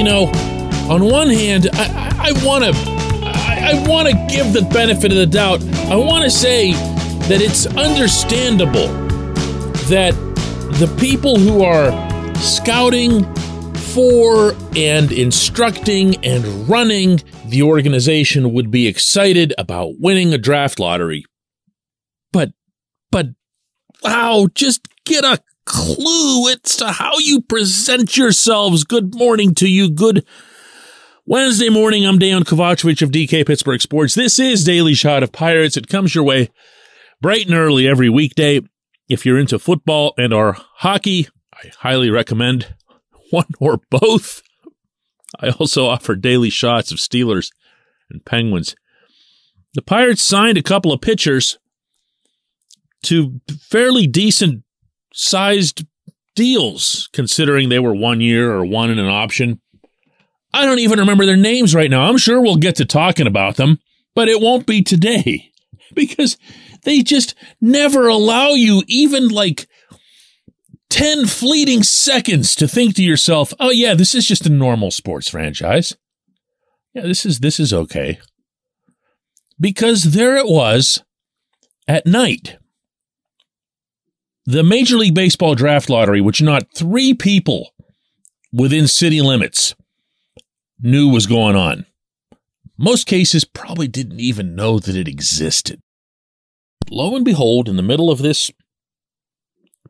you know, on one hand, I want to, I, I want to give the benefit of the doubt. I want to say that it's understandable that the people who are scouting for and instructing and running the organization would be excited about winning a draft lottery. But, but, wow, just get a clue as to how you present yourselves. Good morning to you. Good Wednesday morning. I'm Dan Kovacevic of DK Pittsburgh Sports. This is Daily Shot of Pirates. It comes your way bright and early every weekday. If you're into football and or hockey, I highly recommend one or both. I also offer daily shots of Steelers and Penguins. The Pirates signed a couple of pitchers to fairly decent sized deals, considering they were one year or one in an option. I don't even remember their names right now. I'm sure we'll get to talking about them, but it won't be today because they just never allow you even like 10 fleeting seconds to think to yourself, "Oh yeah, this is just a normal sports franchise." Yeah, this is this is okay. Because there it was at night. The Major League Baseball draft lottery, which not 3 people within city limits knew was going on. Most cases probably didn't even know that it existed. Lo and behold, in the middle of this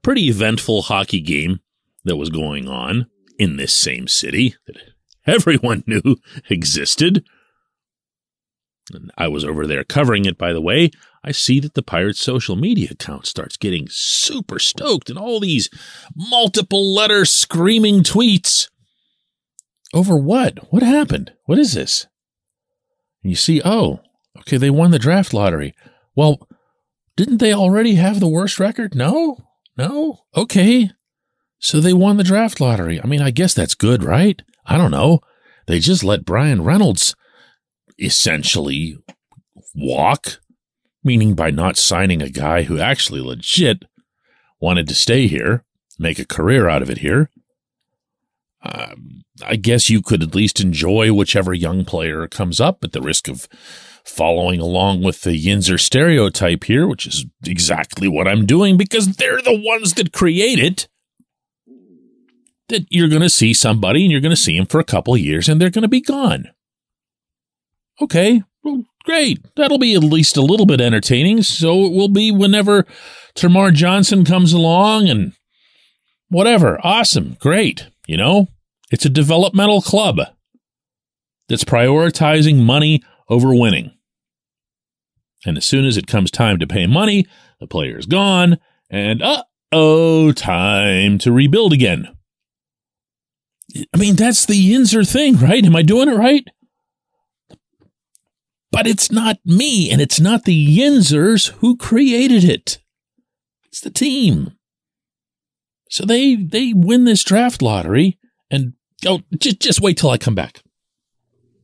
pretty eventful hockey game that was going on in this same city that everyone knew existed. And I was over there covering it, by the way. I see that the Pirates social media account starts getting super stoked and all these multiple letter screaming tweets. Over what? What happened? What is this? And you see, oh, okay, they won the draft lottery. Well, didn't they already have the worst record? No? No? Okay. So they won the draft lottery. I mean, I guess that's good, right? I don't know. They just let Bryan Reynolds essentially walk, meaning by not signing a guy who actually legit wanted to stay here, make a career out of it here. Um, I guess you could at least enjoy whichever young player comes up at the risk of following along with the Yinzer stereotype here, which is exactly what I'm doing because they're the ones that create it. That you're going to see somebody and you're going to see him for a couple years and they're going to be gone. Okay, well, great. That'll be at least a little bit entertaining. So it will be whenever Termarr Johnson comes along and whatever. Awesome. Great. You know, it's a developmental club that's prioritizing money over winning. And as soon as it comes time to pay money, the player's gone, and uh oh, time to rebuild again. I mean, that's the Yinzer thing, right? Am I doing it right? But it's not me, and it's not the Yinzers who created it. It's the team. So they they win this draft lottery, and oh, just just wait till I come back.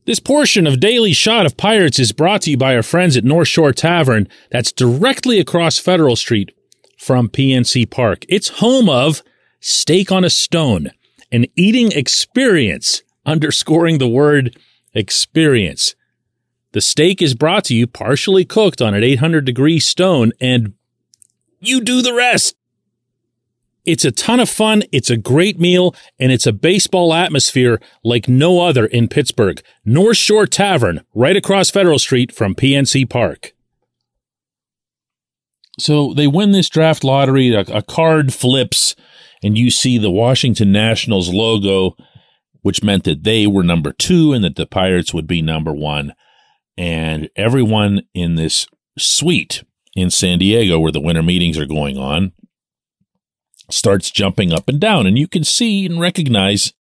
This portion of Daily Shot of Pirates is brought to you by our friends at North Shore Tavern, that's directly across Federal Street from PNC Park. It's home of Steak on a Stone, an eating experience, underscoring the word experience. The steak is brought to you partially cooked on an 800 degree stone, and you do the rest. It's a ton of fun. It's a great meal and it's a baseball atmosphere like no other in Pittsburgh. North Shore Tavern, right across Federal Street from PNC Park. So they win this draft lottery. A, a card flips and you see the Washington Nationals logo, which meant that they were number two and that the Pirates would be number one. And everyone in this suite in San Diego, where the winter meetings are going on, starts jumping up and down. And you can see and recognize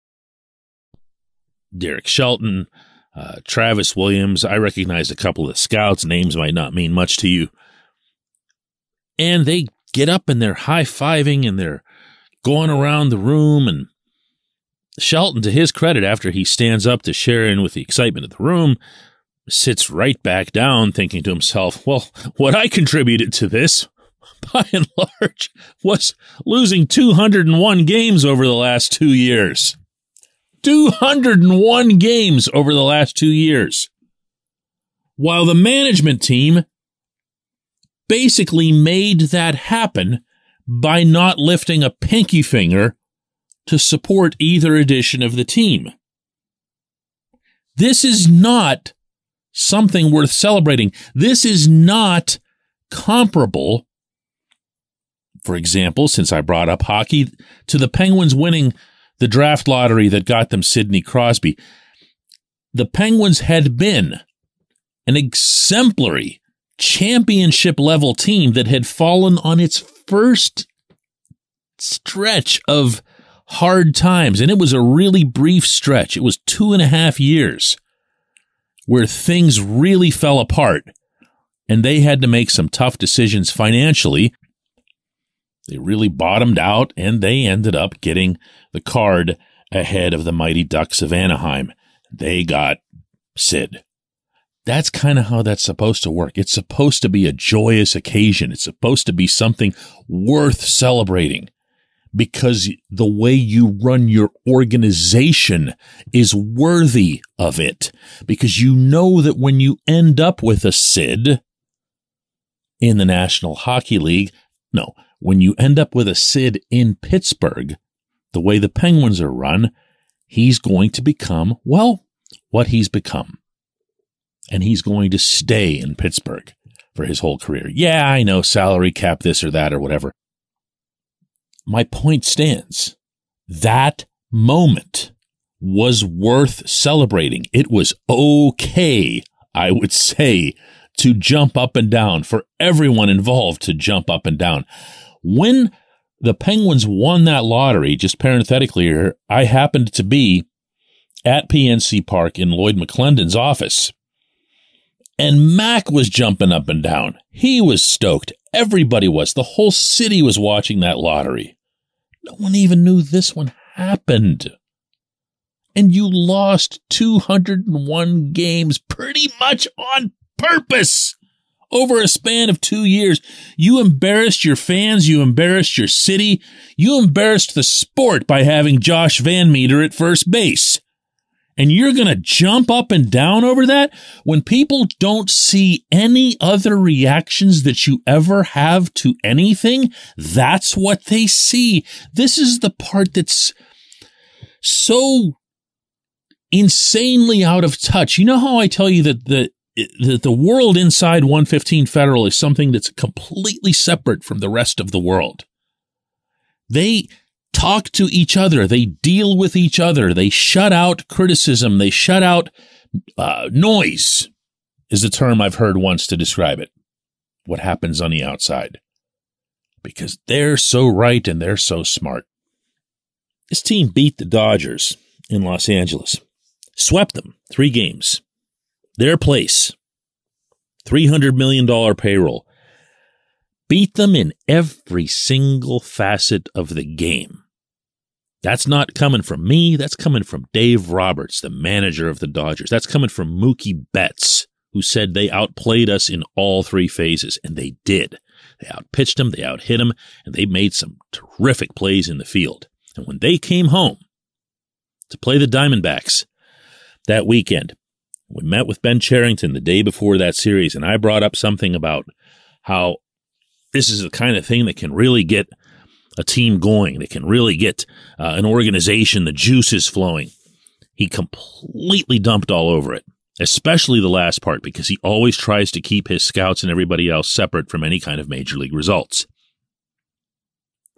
Derek Shelton, uh, Travis Williams. I recognize a couple of the scouts. Names might not mean much to you. And they get up and they're high fiving and they're going around the room. And Shelton, to his credit, after he stands up to share in with the excitement of the room, sits right back down, thinking to himself, well, what I contributed to this by and large, was losing 201 games over the last two years. 201 games over the last two years. While the management team basically made that happen by not lifting a pinky finger to support either edition of the team. This is not something worth celebrating. This is not comparable, for example, since I brought up hockey, to the Penguins winning the draft lottery that got them Sidney Crosby. The Penguins had been an exemplary championship level team that had fallen on its first stretch of hard times. And it was a really brief stretch. It was two and a half years where things really fell apart and they had to make some tough decisions financially. They really bottomed out and they ended up getting the card ahead of the Mighty Ducks of Anaheim. They got Sid. That's kind of how that's supposed to work. It's supposed to be a joyous occasion. It's supposed to be something worth celebrating because the way you run your organization is worthy of it. Because you know that when you end up with a Sid in the National Hockey League, no, when you end up with a Sid in Pittsburgh, the way the Penguins are run, he's going to become, well, what he's become. And he's going to stay in Pittsburgh for his whole career. Yeah, I know salary cap this or that or whatever my point stands. That moment was worth celebrating. It was okay, I would say, to jump up and down, for everyone involved to jump up and down. When the Penguins won that lottery, just parenthetically here, I happened to be at PNC Park in Lloyd McClendon's office. And Mac was jumping up and down. He was stoked. Everybody was. The whole city was watching that lottery. No one even knew this one happened. And you lost 201 games pretty much on purpose over a span of two years. You embarrassed your fans. You embarrassed your city. You embarrassed the sport by having Josh Van Meter at first base and you're going to jump up and down over that when people don't see any other reactions that you ever have to anything. That's what they see. This is the part that's so insanely out of touch. You know how I tell you that the that the world inside 115 Federal is something that's completely separate from the rest of the world. They talk to each other. They deal with each other. They shut out criticism. They shut out uh, noise, is the term I've heard once to describe it. What happens on the outside. Because they're so right and they're so smart. This team beat the Dodgers in Los Angeles, swept them three games. Their place, $300 million payroll, beat them in every single facet of the game. That's not coming from me. That's coming from Dave Roberts, the manager of the Dodgers. That's coming from Mookie Betts, who said they outplayed us in all three phases, and they did. They outpitched them, they outhit them, and they made some terrific plays in the field. And when they came home to play the Diamondbacks that weekend, we met with Ben Cherington the day before that series, and I brought up something about how this is the kind of thing that can really get a team going, that can really get uh, an organization, the juices flowing. He completely dumped all over it, especially the last part, because he always tries to keep his scouts and everybody else separate from any kind of major league results.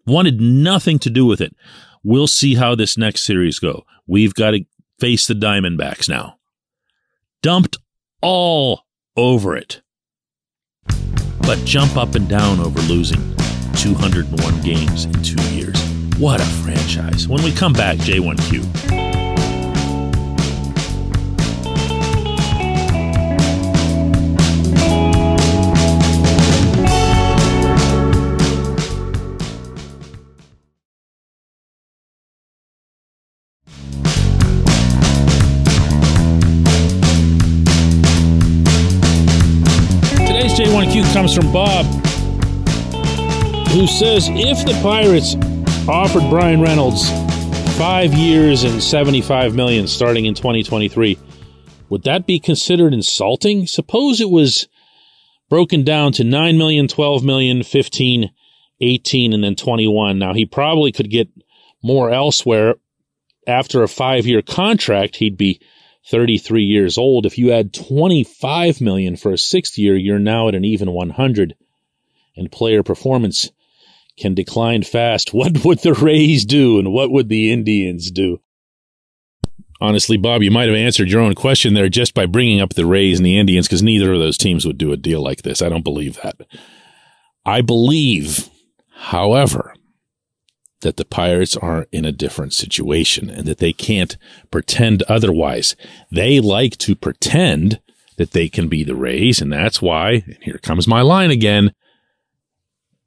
Wanted nothing to do with it. We'll see how this next series go. We've got to face the Diamondbacks now. Dumped all over it. But jump up and down over losing. 201 games in two years. What a franchise. When we come back, J1Q. Today's J1Q comes from Bob who says if the Pirates offered Bryan Reynolds five years and 75 million starting in 2023. Would that be considered insulting? Suppose it was broken down to 9 million, 12 million, 15, 18, and then 21. Now he probably could get more elsewhere. After a five year contract, he'd be 33 years old. If you add 25 million for a sixth year, you're now at an even 100 and player performance can decline fast. What would the Rays do and what would the Indians do? Honestly, Bob, you might have answered your own question there just by bringing up the Rays and the Indians because neither of those teams would do a deal like this. I don't believe that. I believe, however, that the Pirates are in a different situation and that they can't pretend otherwise. They like to pretend that they can be the Rays, and that's why, and here comes my line again,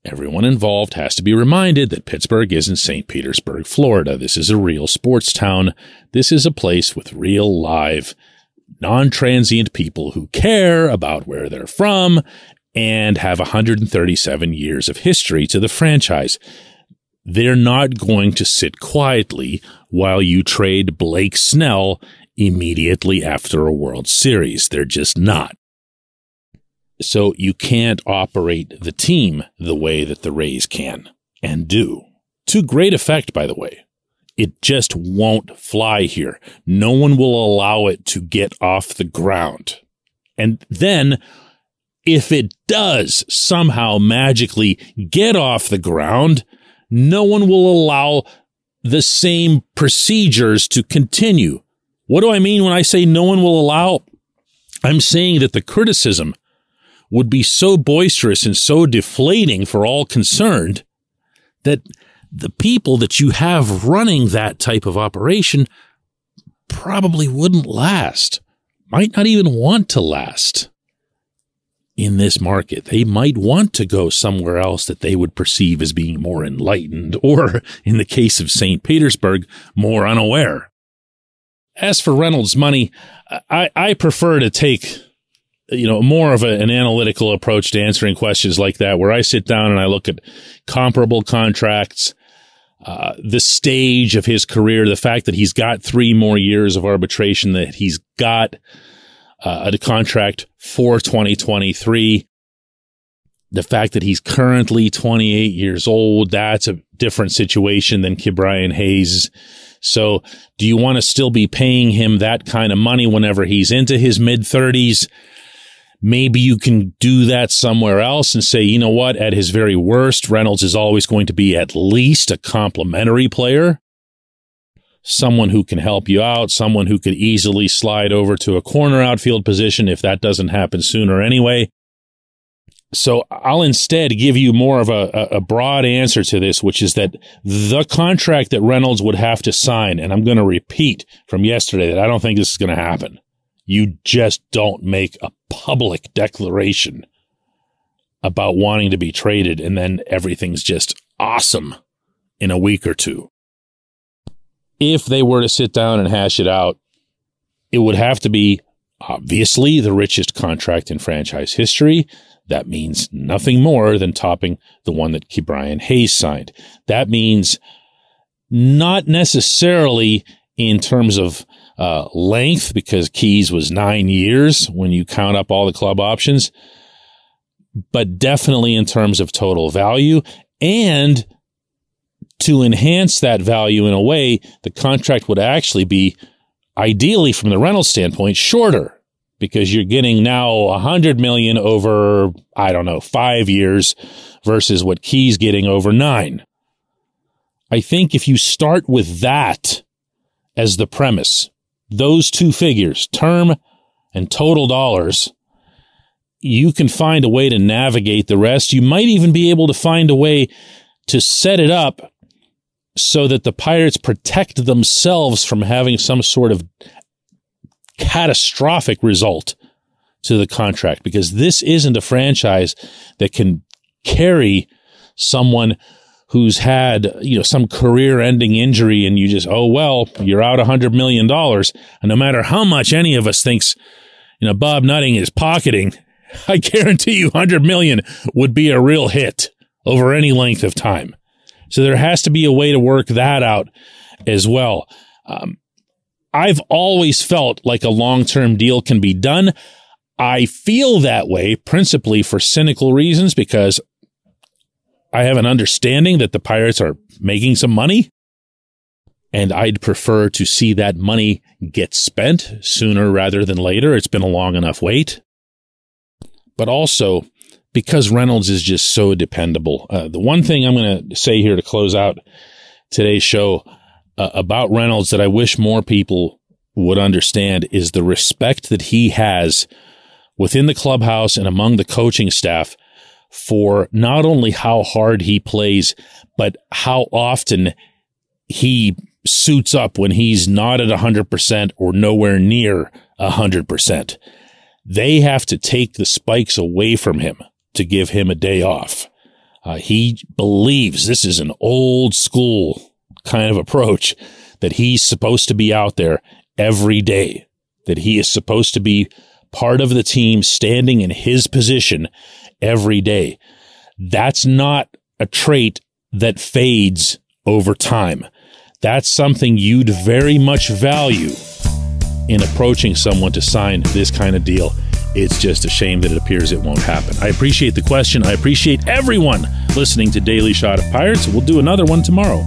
Everyone involved has to be reminded that Pittsburgh isn't St. Petersburg, Florida. This is a real sports town. This is a place with real live, non-transient people who care about where they're from and have 137 years of history to the franchise. They're not going to sit quietly while you trade Blake Snell immediately after a World Series. They're just not. So you can't operate the team the way that the Rays can and do. To great effect, by the way. It just won't fly here. No one will allow it to get off the ground. And then if it does somehow magically get off the ground, no one will allow the same procedures to continue. What do I mean when I say no one will allow? I'm saying that the criticism would be so boisterous and so deflating for all concerned that the people that you have running that type of operation probably wouldn't last, might not even want to last in this market. They might want to go somewhere else that they would perceive as being more enlightened, or in the case of St. Petersburg, more unaware. As for Reynolds' money, I, I prefer to take you know, more of a, an analytical approach to answering questions like that, where I sit down and I look at comparable contracts, uh, the stage of his career, the fact that he's got three more years of arbitration, that he's got uh, a contract for 2023, the fact that he's currently 28 years old, that's a different situation than Ke'Bryan Hayes. So do you want to still be paying him that kind of money whenever he's into his mid 30s? Maybe you can do that somewhere else and say, you know what, at his very worst, Reynolds is always going to be at least a complementary player. Someone who can help you out, someone who could easily slide over to a corner outfield position if that doesn't happen sooner anyway. So I'll instead give you more of a, a broad answer to this, which is that the contract that Reynolds would have to sign, and I'm going to repeat from yesterday that I don't think this is going to happen. You just don't make a public declaration about wanting to be traded and then everything's just awesome in a week or two. If they were to sit down and hash it out, it would have to be obviously the richest contract in franchise history. That means nothing more than topping the one that Ke'Bryan Hayes signed. That means not necessarily in terms of uh, length because Keys was nine years when you count up all the club options, but definitely in terms of total value and to enhance that value in a way, the contract would actually be ideally from the rental standpoint shorter because you're getting now a hundred million over, I don't know, five years versus what Key's getting over nine. I think if you start with that as the premise, those two figures, term and total dollars, you can find a way to navigate the rest. You might even be able to find a way to set it up so that the Pirates protect themselves from having some sort of catastrophic result to the contract because this isn't a franchise that can carry someone who's had, you know, some career ending injury and you just, oh, well, you're out a hundred million dollars. And no matter how much any of us thinks, you know, Bob Nutting is pocketing, I guarantee you hundred million would be a real hit over any length of time. So there has to be a way to work that out. as well. Um, I've always felt like a long term deal can be done. I feel that way principally for cynical reasons because I have an understanding that the Pirates are making some money. And I'd prefer to see that money get spent sooner rather than later. It's been a long enough wait. But also because Reynolds is just so dependable. Uh, the one thing I'm going to say here to close out today's show uh, about Reynolds that I wish more people would understand is the respect that he has within the clubhouse and among the coaching staff for not only how hard he plays, but how often he suits up when he's not at 100% or nowhere near 100%. They have to take the spikes away from him to give him a day off. Uh, he believes this is an old school kind of approach that he's supposed to be out there every day, that he is supposed to be part of the team standing in his position every day. That's not a trait that fades over time. That's something you'd very much value in approaching someone to sign this kind of deal. It's just a shame that it appears it won't happen. I appreciate the question. I appreciate everyone listening to Daily Shot of Pirates. We'll do another one tomorrow.